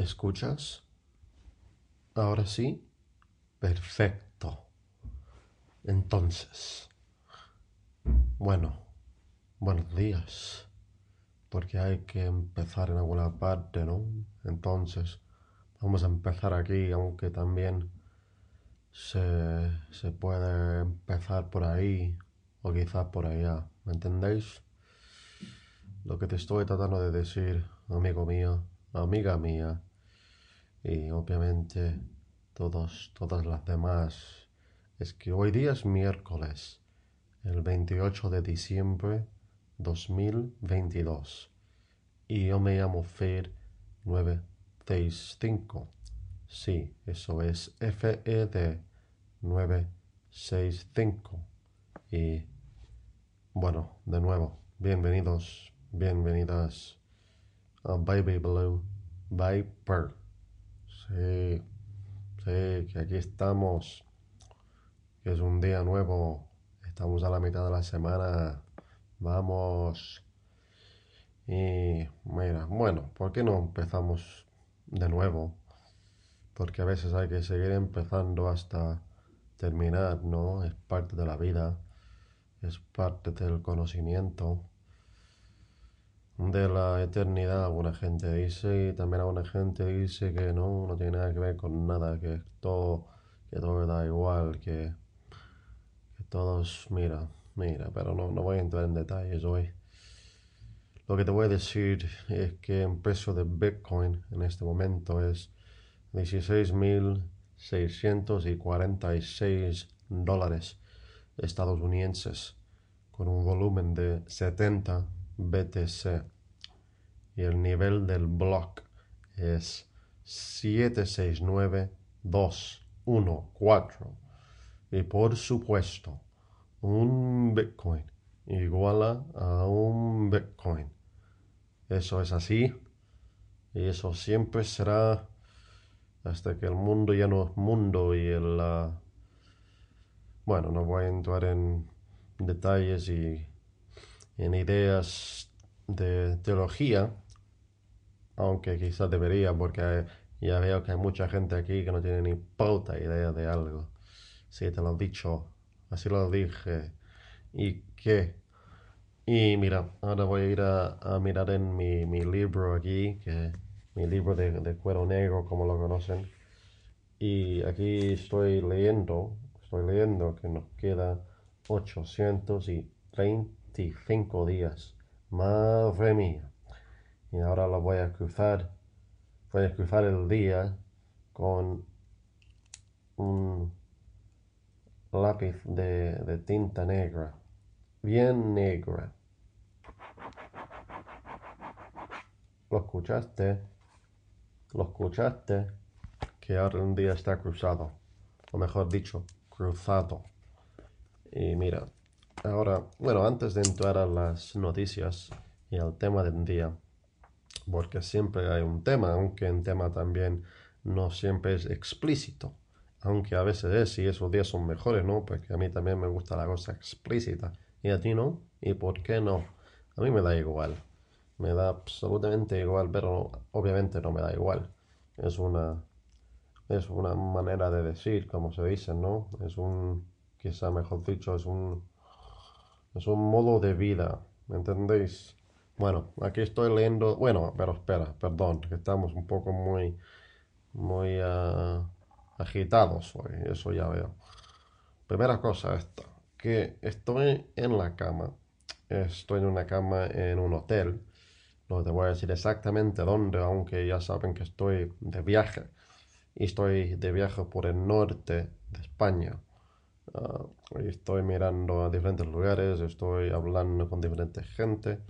¿Me escuchas? Ahora sí. Perfecto. Entonces. Bueno, buenos días. Porque hay que empezar en alguna parte, ¿no? Entonces, vamos a empezar aquí, aunque también se, se puede empezar por ahí o quizás por allá. ¿Me entendéis? Lo que te estoy tratando de decir, amigo mío, amiga mía, y obviamente todos, todas las demás, es que hoy día es miércoles, el 28 de diciembre 2022, y yo me llamo Fed 965. Sí, eso es FED 965. Y bueno, de nuevo, bienvenidos, bienvenidas a Baby Blue Viper. Sí, sí, que aquí estamos, que es un día nuevo, estamos a la mitad de la semana, vamos. Y mira, bueno, ¿por qué no empezamos de nuevo? Porque a veces hay que seguir empezando hasta terminar, ¿no? Es parte de la vida, es parte del conocimiento de la eternidad, alguna gente dice, y también alguna gente dice que no, no tiene nada que ver con nada, que todo, que todo da igual, que, todos, mira, mira, pero no, no voy a entrar en detalles hoy. Lo que te voy a decir es que el precio de Bitcoin en este momento es 16.646 dólares estadounidenses con un volumen de 70 BTC y el nivel del block es 769214 y por supuesto un Bitcoin iguala a un Bitcoin. Eso es así. Y eso siempre será hasta que el mundo ya no es mundo y el... Uh, bueno, no voy a entrar en detalles y en ideas de teología, aunque quizás debería, porque ya veo que hay mucha gente aquí que no tiene ni puta idea de algo. Sí, te lo he dicho, así lo dije. ¿Y qué? Y mira, ahora voy a ir a, mirar en mi, mi, libro aquí, que mi libro de, de cuero negro, como lo conocen. Y aquí estoy leyendo, estoy leyendo que nos queda 830 25 días. Madre mía. Y ahora lo voy a cruzar. Voy a cruzar el día con un lápiz de, de tinta negra. Bien negra. ¿Lo escuchaste? ¿Lo escuchaste? Que ahora un día está cruzado. O mejor dicho, cruzado. Y mira, Ahora, bueno, antes de entrar a las noticias y al tema del día, porque siempre hay un tema, aunque el tema también no siempre es explícito, aunque a veces es y esos días son mejores, ¿no? Porque a mí también me gusta la cosa explícita. ¿Y a ti no? ¿Y por qué no? A mí me da igual. Me da absolutamente igual, pero obviamente no me da igual. Es una, es una manera de decir, como se dice, ¿no? Es un, quizá mejor dicho, es un, es un modo de vida, ¿me entendéis? Bueno, aquí estoy leyendo, bueno, pero espera, perdón, que estamos un poco muy, muy uh, agitados hoy, eso ya veo. Primera cosa esta, que estoy en la cama, estoy en una cama en un hotel, no te voy a decir exactamente dónde, aunque ya saben que estoy de viaje, y estoy de viaje por el norte de España. Uh, estoy mirando a diferentes lugares, estoy hablando con diferente gente,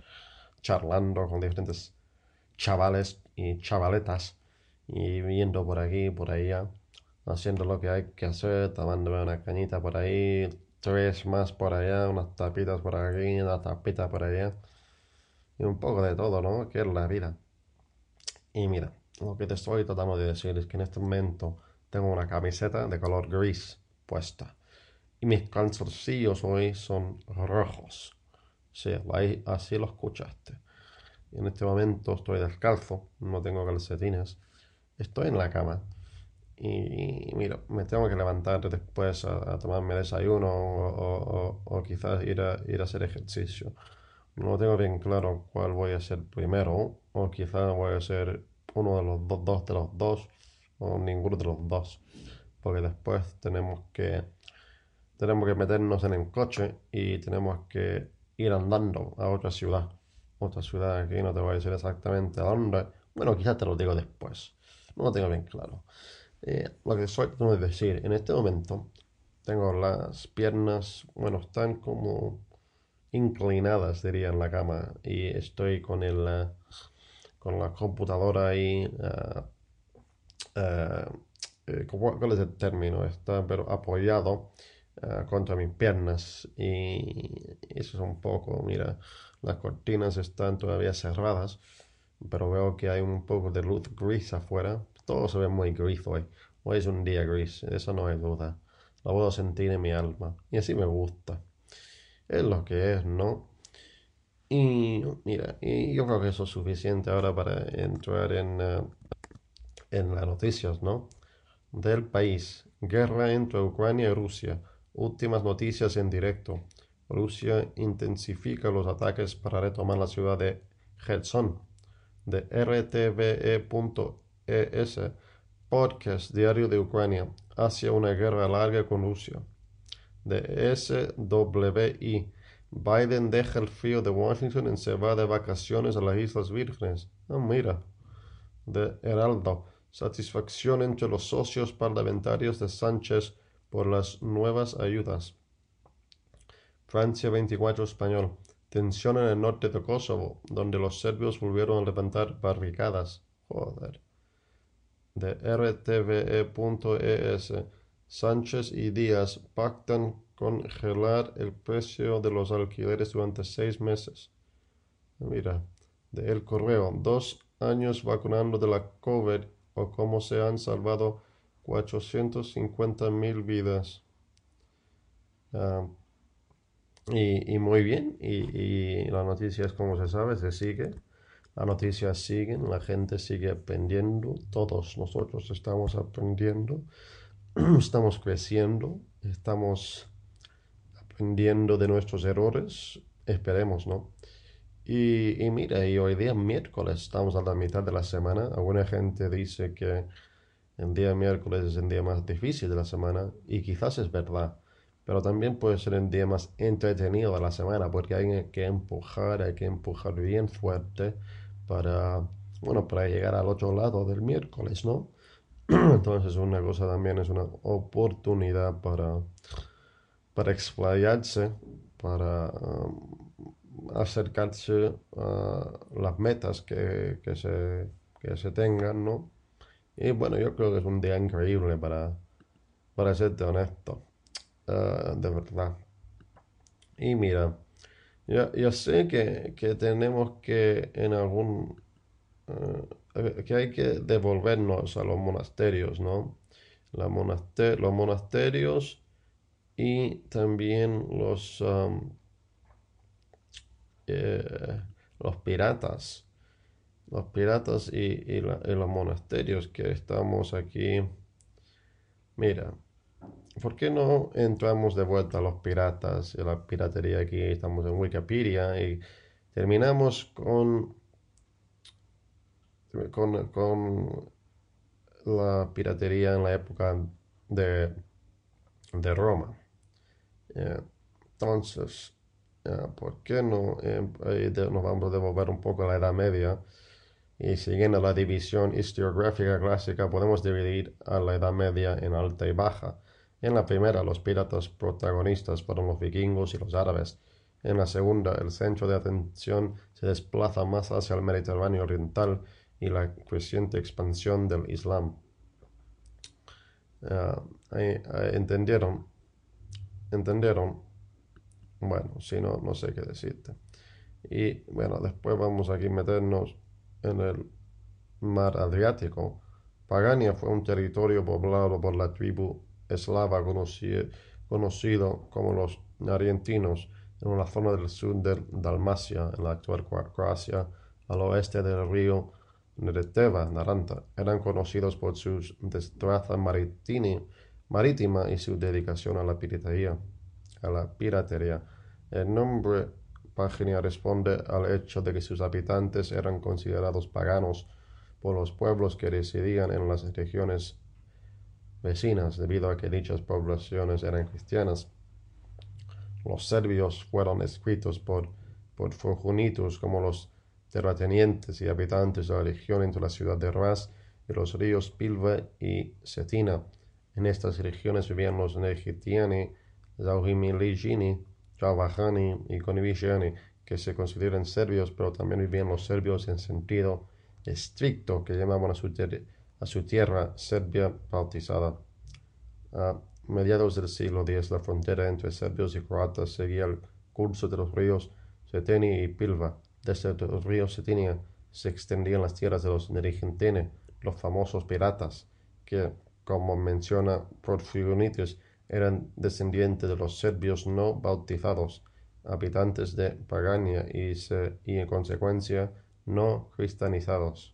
charlando con diferentes chavales y chavaletas y viendo por aquí, por allá, haciendo lo que hay que hacer, tomándome una cañita por ahí, tres más por allá, unas tapitas por aquí, una tapita por allá y un poco de todo, ¿no? Que es la vida. Y mira, lo que te estoy tratando de decir es que en este momento tengo una camiseta de color gris puesta y mis calzoncillos hoy son rojos. Sí, así lo escuchaste. En este momento estoy descalzo, no tengo calcetines estoy en la cama y, mira, me tengo que levantar después a, tomarme desayuno o, quizás ir a, ir a hacer ejercicio. No tengo bien claro cuál voy a hacer primero o quizás voy a hacer uno de los dos, dos de los dos o ninguno de los dos porque después tenemos que tenemos que meternos en el coche y tenemos que ir andando a otra ciudad otra ciudad aquí no te voy a decir exactamente a dónde bueno quizás te lo digo después no lo tengo bien claro eh, lo que soy tengo decir, en este momento tengo las piernas, bueno, están como inclinadas, diría, en la cama y estoy con el eh, con la computadora ahí. Uh, ¿Cuál es el término? Está pero apoyado contra mis piernas y eso es un poco, mira, las cortinas están todavía cerradas, pero veo que hay un poco de luz gris afuera todo se ve muy gris hoy. Hoy es un día gris, eso no hay duda. Lo puedo sentir en mi alma. Y así me gusta. Es lo que es, ¿no? Y mira, y yo creo que eso es suficiente ahora para entrar en, eh, en las noticias, ¿no? Del país. Guerra entre Ucrania y Rusia. Últimas noticias en directo. Rusia intensifica los ataques para retomar la ciudad de Kherson. De rtve.es ES, podcast diario de Ucrania, hacia una guerra larga con Rusia. De SWI, Biden deja el frío de Washington y se va de vacaciones a las Islas Vírgenes. Ah, mira. De Heraldo, satisfacción entre los socios parlamentarios de Sánchez por las nuevas ayudas. Francia 24 Español. Tensión en el norte de Kosovo, donde los serbios volvieron a levantar barricadas. Joder de rtve.es, Sánchez y Díaz pactan congelar el precio de los alquileres durante seis meses. Mira, de El Correo, dos años vacunando de la COVID o cómo se han salvado 450 mil vidas. Ah, y, muy bien, y, la noticia es como se sabe, se sigue. Las noticias siguen, la gente sigue aprendiendo, todos nosotros estamos aprendiendo, estamos creciendo, estamos aprendiendo de nuestros errores, esperemos, ¿no? Y, y, mira, y hoy día miércoles, estamos a la mitad de la semana, alguna gente dice que el día miércoles es el día más difícil de la semana, y quizás es verdad, pero también puede ser el día más entretenido de la semana, porque hay que empujar, hay que empujar bien fuerte para, bueno, para llegar al otro lado del miércoles, ¿no? Entonces una cosa también es una oportunidad para, para explayarse, para um, acercarse a las metas que, que, se, que se tengan, ¿no? Y bueno, yo creo que es un día increíble para, para serte honesto, uh, de verdad. Y mira, yo, sé que, tenemos que en algún... Eh, que hay que devolvernos a los monasterios, ¿no? La los monasterios y también los, eh, los piratas. Los piratas y, los monasterios que estamos aquí. Mira, ¿por qué no entramos de vuelta a los piratas y la piratería aquí? Estamos en Wikipedia y terminamos con, con, la piratería en la época de, de Roma. Eh, entonces, eh, ¿por qué no eh, nos vamos a devolver un poco a la Edad Media? Y siguiendo la división historiográfica clásica, podemos dividir a la Edad Media en alta y baja. En la primera, los piratas protagonistas fueron los vikingos y los árabes. En la segunda, el centro de atención se desplaza más hacia el Mediterráneo oriental y la creciente expansión del Islam. Ah, ¿Entendieron? ¿Entendieron? Bueno, si no, no sé qué decirte. Y bueno, después vamos aquí a meternos en el mar Adriático. Pagania fue un territorio poblado por la tribu eslava conocido como los argentinos en la zona del sur de Dalmacia, en la actual Croacia, al oeste del río Nereteva, Naranta, eran conocidos por su destreza marítima y su dedicación a la piratería. A la piratería. El nombre Página responde al hecho de que sus habitantes eran considerados paganos por los pueblos que residían en las regiones vecinas debido a que dichas poblaciones eran cristianas. Los serbios fueron escritos por, por como los terratenientes y habitantes de la región entre la ciudad de Ras y los ríos Pilva y Cetina. En estas regiones vivían los Negitiani, Zauhimiligini, Javahani y Konivishani, que se consideran serbios, pero también vivían los serbios en sentido estricto, que llamaban a su, tierra Serbia bautizada. A mediados del siglo X, la frontera entre serbios y croatas seguía el curso de los ríos Seteni y Pilva. Desde los ríos Setenia se extendían las tierras de los Nerigentene, los famosos piratas, que, como menciona Porfirionitis, eran descendientes de los serbios no bautizados, habitantes de Pagania y, y en consecuencia no cristianizados.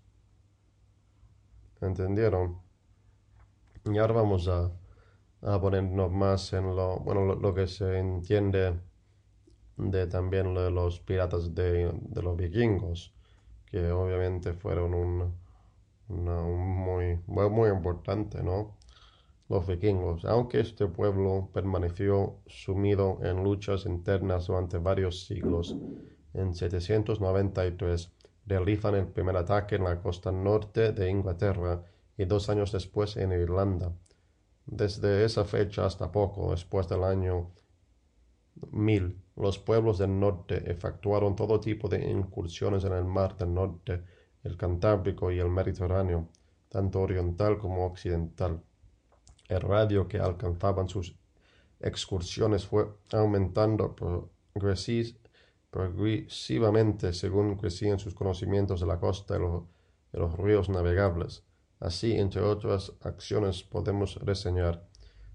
¿Entendieron? Y ahora vamos a, a ponernos más en lo, bueno, lo, que se entiende de también de los piratas de, de, los vikingos, que obviamente fueron un, un muy, muy importante, ¿no? Los vikingos, aunque este pueblo permaneció sumido en luchas internas durante varios siglos, en 793 realizan el primer ataque en la costa norte de Inglaterra y dos años después en Irlanda. Desde esa fecha hasta poco después del año 1000, los pueblos del norte efectuaron todo tipo de incursiones en el mar del norte, el Cantábrico y el Mediterráneo, tanto oriental como occidental. El radio que alcanzaban sus excursiones fue aumentando progresivamente según crecían sus conocimientos de la costa y los, ríos navegables. Así, entre otras acciones, podemos reseñar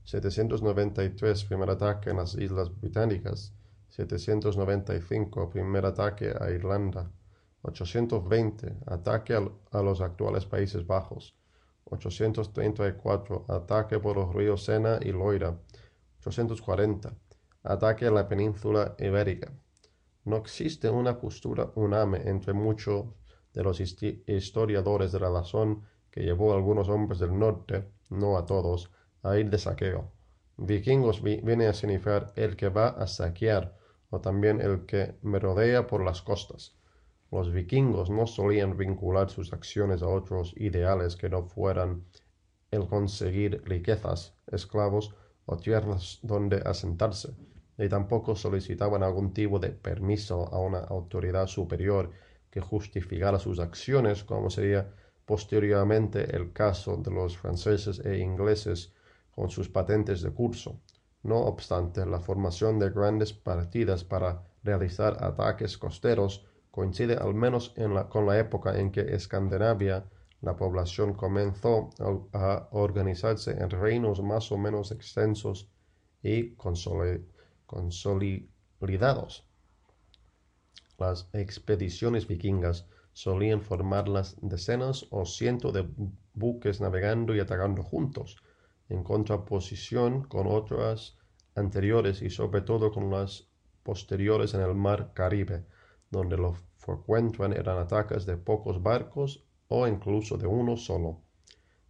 793 primer ataque en las Islas Británicas, 795 primer ataque a Irlanda, 820 ataque a, los actuales Países Bajos, 834 ataque por los ríos Sena y Loira, 840 ataque a la península ibérica, no existe una postura unánime entre muchos de los historiadores de la razón que llevó a algunos hombres del norte, no a todos, a ir de saqueo. Vikingos viene a significar el que va a saquear o también el que me rodea por las costas. Los vikingos no solían vincular sus acciones a otros ideales que no fueran el conseguir riquezas, esclavos o tierras donde asentarse y tampoco solicitaban algún tipo de permiso a una autoridad superior que justificara sus acciones, como sería posteriormente el caso de los franceses e ingleses con sus patentes de curso. No obstante, la formación de grandes partidas para realizar ataques costeros coincide al menos con la época en que Escandinavia la población comenzó a, organizarse en reinos más o menos extensos y consolidados. Las expediciones vikingas solían formar las decenas o cientos de buques navegando y atacando juntos, en contraposición con otras anteriores y sobre todo con las posteriores en el mar Caribe, donde lo frecuentan eran ataques de pocos barcos o incluso de uno solo.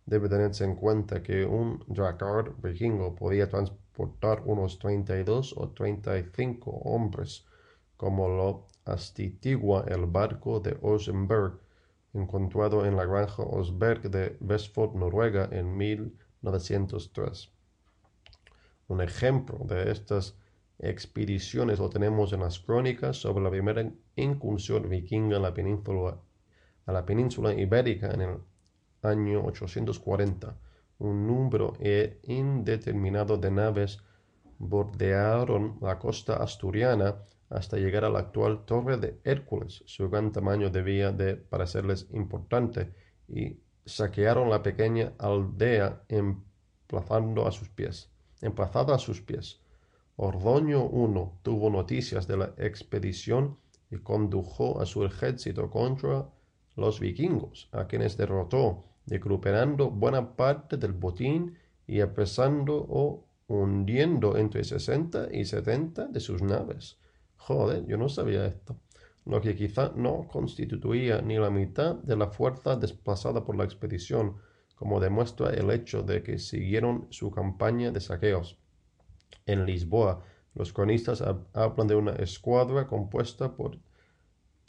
Debe tenerse en cuenta que un drakkar vikingo podía transportar unos 32 o 35 hombres, como lo astitigua el barco de Osenberg, encontrado en la granja Osberg de Vestfold, Noruega, en 1903. Un ejemplo de estas expediciones lo tenemos en las crónicas sobre la primera incursión vikinga la península, a la península ibérica en el año 840, un número e indeterminado de naves bordearon la costa asturiana hasta llegar a la actual Torre de Hércules. Su gran tamaño debía de parecerles importante y saquearon la pequeña aldea emplazando a sus pies, emplazada a sus pies. Ordoño I tuvo noticias de la expedición y condujo a su ejército contra los vikingos, a quienes derrotó, recuperando buena parte del botín y apresando o hundiendo entre 60 y 70 de sus naves. Joder, yo no sabía esto. Lo que quizá no constituía ni la mitad de la fuerza desplazada por la expedición, como demuestra el hecho de que siguieron su campaña de saqueos. En Lisboa, los cronistas hablan de una escuadra compuesta por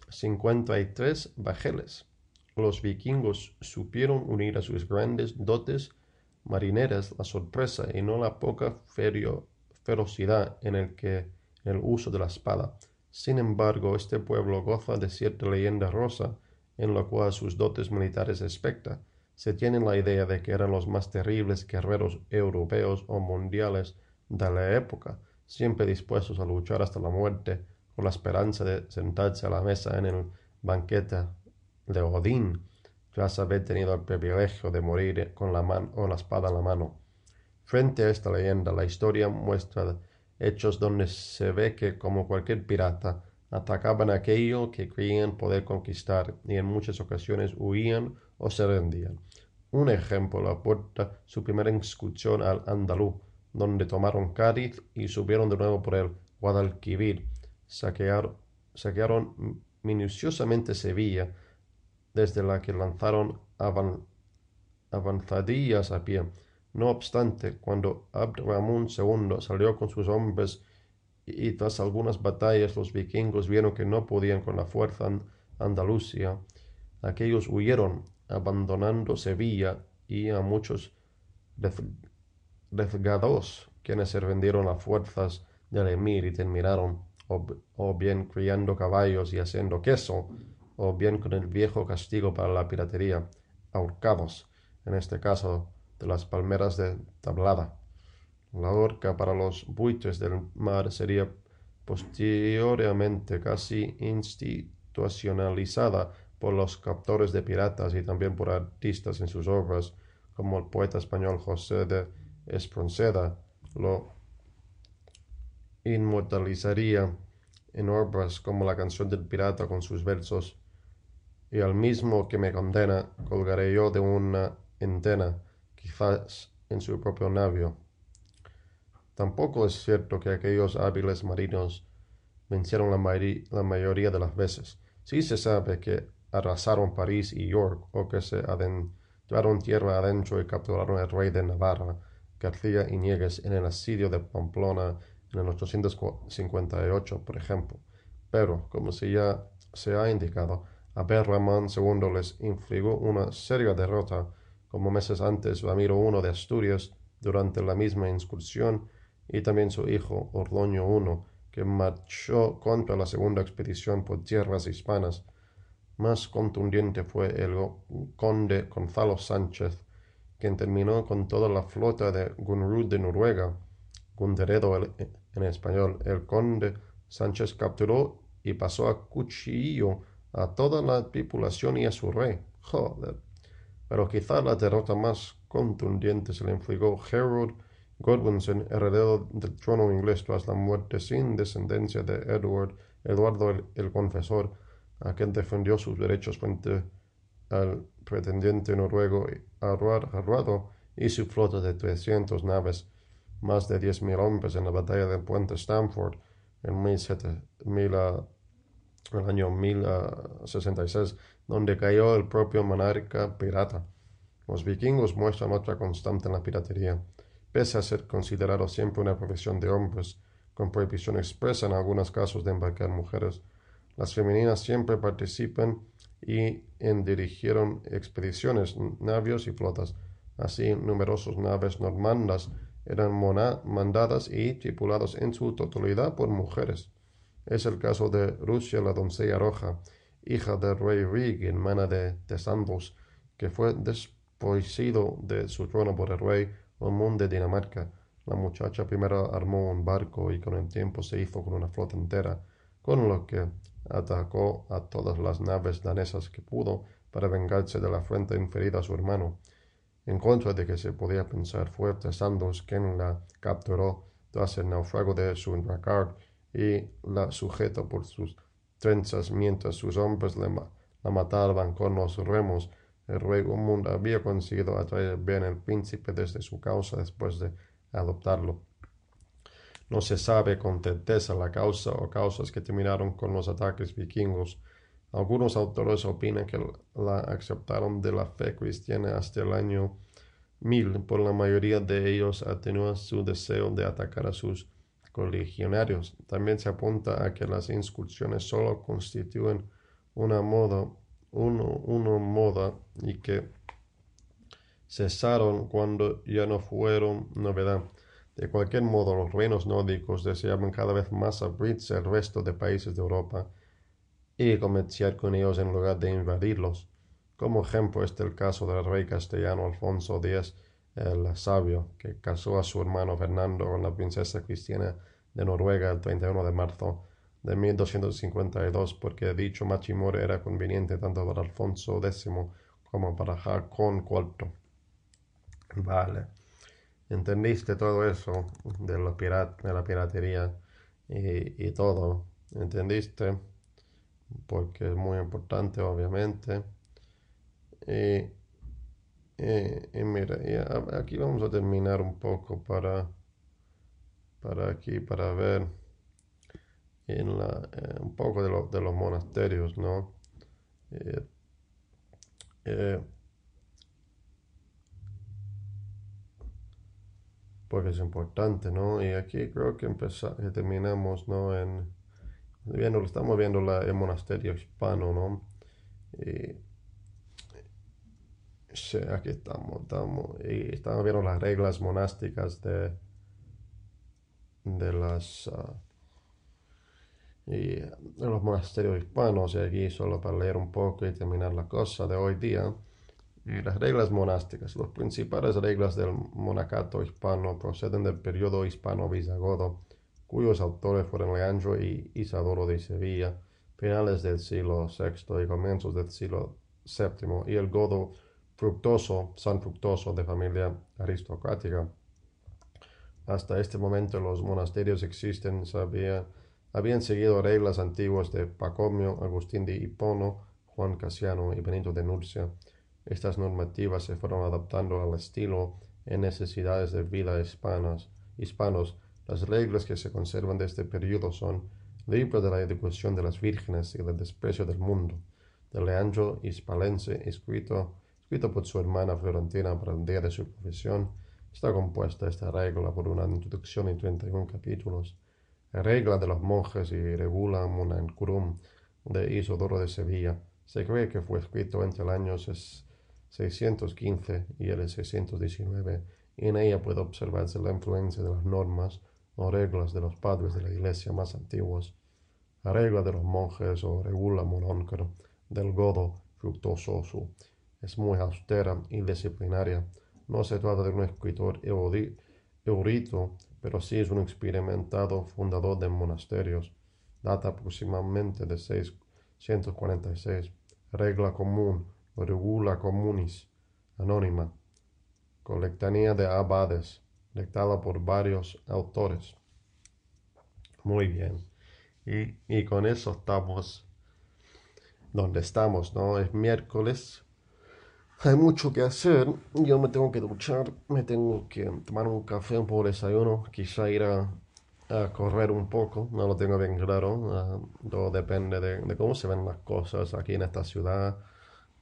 53 bajeles. Los vikingos supieron unir a sus grandes dotes marineras la sorpresa y no la poca ferocidad en el, que, el uso de la espada. Sin embargo, este pueblo goza de cierta leyenda rosa en la cual sus dotes militares expecta. Se tiene la idea de que eran los más terribles guerreros europeos o mundiales de la época, siempre dispuestos a luchar hasta la muerte, con la esperanza de sentarse a la mesa en el banquete de Odín, tras haber tenido el privilegio de morir con la, mano o la espada en la mano. Frente a esta leyenda, la historia muestra hechos donde se ve que, como cualquier pirata, atacaban aquello que creían poder conquistar y en muchas ocasiones huían o se rendían. Un ejemplo aporta su primera excursión al Andalú, donde tomaron Cádiz y subieron de nuevo por el Guadalquivir. Saquearon, saquearon minuciosamente Sevilla, desde la que lanzaron avanzadillas a pie. No obstante, cuando Abd II salió con sus hombres y tras algunas batallas los vikingos vieron que no podían con la fuerza Andalucía, aquellos huyeron, abandonando Sevilla y a muchos refugiados quienes se vendieron a fuerzas del emir y terminaron o bien criando caballos y haciendo queso, o bien con el viejo castigo para la piratería, ahorcados, en este caso de las palmeras de tablada. La horca para los buitres del mar sería posteriormente casi institucionalizada por los captores de piratas y también por artistas en sus obras, como el poeta español José de Espronceda lo inmortalizaría en obras como la canción del pirata con sus versos y al mismo que me condena colgaré yo de una entena, quizás en su propio navio. Tampoco es cierto que aquellos hábiles marinos vencieron la, mayoría de las veces. Sí se sabe que arrasaron París y York, o que se adentraron tierra adentro y capturaron al rey de Navarra, García Iñiguez, en el asedio de Pamplona en el 858, por ejemplo. Pero, como se ya se ha indicado, Abel Ramón II les infligó una seria derrota, como meses antes Ramiro I de Asturias durante la misma incursión, y también su hijo Ordoño I, que marchó contra la segunda expedición por tierras hispanas. Más contundente fue el conde Gonzalo Sánchez, quien terminó con toda la flota de Gunrud de Noruega. Gunderedo en español, el conde Sánchez capturó y pasó a cuchillo a toda la tripulación y a su rey. Joder. Pero quizá la derrota más contundente se le infligó Harold Godwinson, heredero del trono inglés tras la muerte sin descendencia de Edward, Eduardo el, Confesor, a quien defendió sus derechos frente al pretendiente noruego Arruado y su flota de 300 naves, más de 10.000 hombres en la batalla de Puente Stamford en 1700 el año 1066, donde cayó el propio monarca pirata. Los vikingos muestran otra constante en la piratería. Pese a ser considerado siempre una profesión de hombres, con prohibición expresa en algunos casos de embarcar mujeres, las femeninas siempre participan y en dirigieron expediciones, navios y flotas. Así, numerosas naves normandas eran mandadas y tripuladas en su totalidad por mujeres. Es el caso de Rusia la doncella roja, hija del rey Rig, hermana de Tesandros, que fue desposeído de su trono por el rey Omund de Dinamarca. La muchacha primero armó un barco y con el tiempo se hizo con una flota entera, con lo que atacó a todas las naves danesas que pudo para vengarse de la afrenta inferida a su hermano. En contra de que se podía pensar, fue Tesandros quien la capturó tras el naufrago de su y la sujetó por sus trenzas mientras sus hombres la mataban con los remos. El rey Gumund había conseguido atraer bien al príncipe desde su causa después de adoptarlo. No se sabe con certeza la causa o causas que terminaron con los ataques vikingos. Algunos autores opinan que la aceptaron de la fe cristiana hasta el año 1000, por la mayoría de ellos atenúa su deseo de atacar a sus colegionarios. También se apunta a que las incursiones solo constituyen una moda, uno, moda y que cesaron cuando ya no fueron novedad. De cualquier modo, los reinos nórdicos deseaban cada vez más abrirse al resto de países de Europa y comerciar con ellos en lugar de invadirlos. Como ejemplo está el caso del rey castellano Alfonso X el Sabio, que casó a su hermano Fernando con la princesa Cristina de Noruega el 31 de marzo de 1252, porque dicho matrimonio era conveniente tanto para Alfonso X como para Jacón IV. Vale. ¿Entendiste todo eso de la, de la piratería y, todo? ¿Entendiste? Porque es muy importante, obviamente. Y, mira, aquí vamos a terminar un poco para, para aquí, para ver eh, un poco de, lo, de, los monasterios, ¿no? Eh, eh, porque es importante, ¿no? Y aquí creo que, empezamos, terminamos, ¿no? En, viendo, estamos viendo la, el monasterio hispano, ¿no? Y, sí, aquí estamos, estamos, y estamos viendo las reglas monásticas de, de las... Uh, y de los monasterios hispanos, y aquí solo para leer un poco y terminar la cosa de hoy día. Las reglas monásticas. Las principales reglas del monacato hispano proceden del periodo hispano-visigodo, cuyos autores fueron Leandro y Isadoro de Sevilla, finales del siglo VI y comienzos del siglo VII, y el godo fructoso, San Fructoso, de familia aristocrática. Hasta este momento los monasterios existen, sabía, habían seguido reglas antiguas de Pacomio, Agustín de Hipono, Juan Casiano y Benito de Nurcia. Estas normativas se fueron adaptando al estilo y necesidades de vida hispanas, hispanos. Las reglas que se conservan de este periodo son Libro de la educación de las vírgenes y el desprecio del mundo, de Leandro Hispalense, escrito, escrito por su hermana Florentina para el día de su profesión. Está compuesta esta regla por una introducción en 31 capítulos. La regla de los monjes y regula Monancurum de Isodoro de Sevilla. Se cree que fue escrito entre el año 615 y el 619, y en ella puede observarse la influencia de las normas o reglas de los padres de la iglesia más antiguos. La regla de los monjes o regula monóncro del godo fructuoso es muy austera y disciplinaria. No se trata de un escritor erudito, pero sí es un experimentado fundador de monasterios. Data aproximadamente de 646. Regla común Regula Communis, anónima, colectanía de abades, lectada por varios autores. Muy bien. Y, y, con eso estamos donde estamos, ¿no? Es miércoles. Hay mucho que hacer. Yo me tengo que duchar, me tengo que tomar un café, un poco de desayuno, quizá ir a, a correr un poco, no lo tengo bien claro. Uh, todo depende de, de, cómo se ven las cosas aquí en esta ciudad.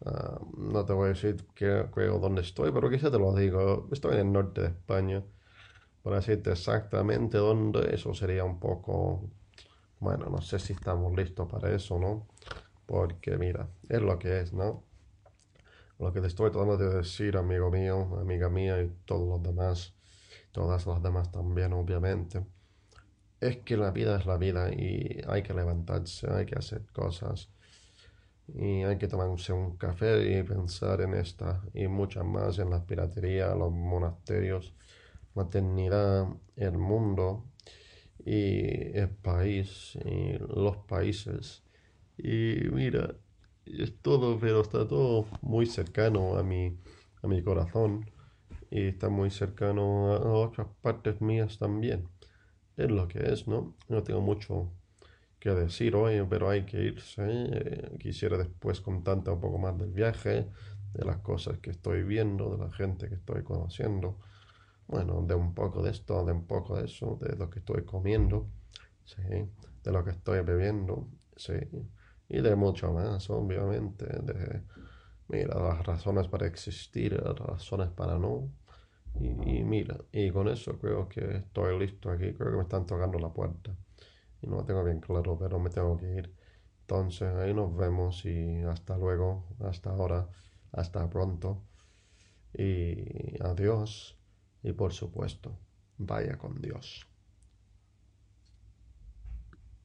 Ah, no te voy a decir que, creo dónde estoy, pero quizá te lo digo. Estoy en el norte de España. Para decirte exactamente dónde, eso sería un poco... Bueno, no sé si estamos listos para eso, ¿no? Porque mira, es lo que es, ¿no? Lo que te estoy tratando de decir, amigo mío, amiga mía y todos los demás, todas las demás también, obviamente, es que la vida es la vida y hay que levantarse, hay que hacer cosas y hay que tomarse un café y pensar en esta y muchas más, en la piratería, los monasterios, maternidad, el mundo y el país y los países. Y mira, es todo, pero está todo muy cercano a mi, a mi corazón y está muy cercano a otras partes mías también. Es lo que es, ¿no? No tengo mucho que decir hoy, pero hay que irse. Eh, quisiera después contarte un poco más del viaje, de las cosas que estoy viendo, de la gente que estoy conociendo. Bueno, de un poco de esto, de un poco de eso, de lo que estoy comiendo, sí, de lo que estoy bebiendo, sí, y de mucho más, obviamente, de, mira, las razones para existir, las razones para no. Y mira, y con eso creo que estoy listo aquí, creo que me están tocando la puerta y no lo tengo bien claro, pero me tengo que ir. Entonces ahí nos vemos y hasta luego, hasta ahora, hasta pronto. Y adiós. Y por supuesto, vaya con Dios.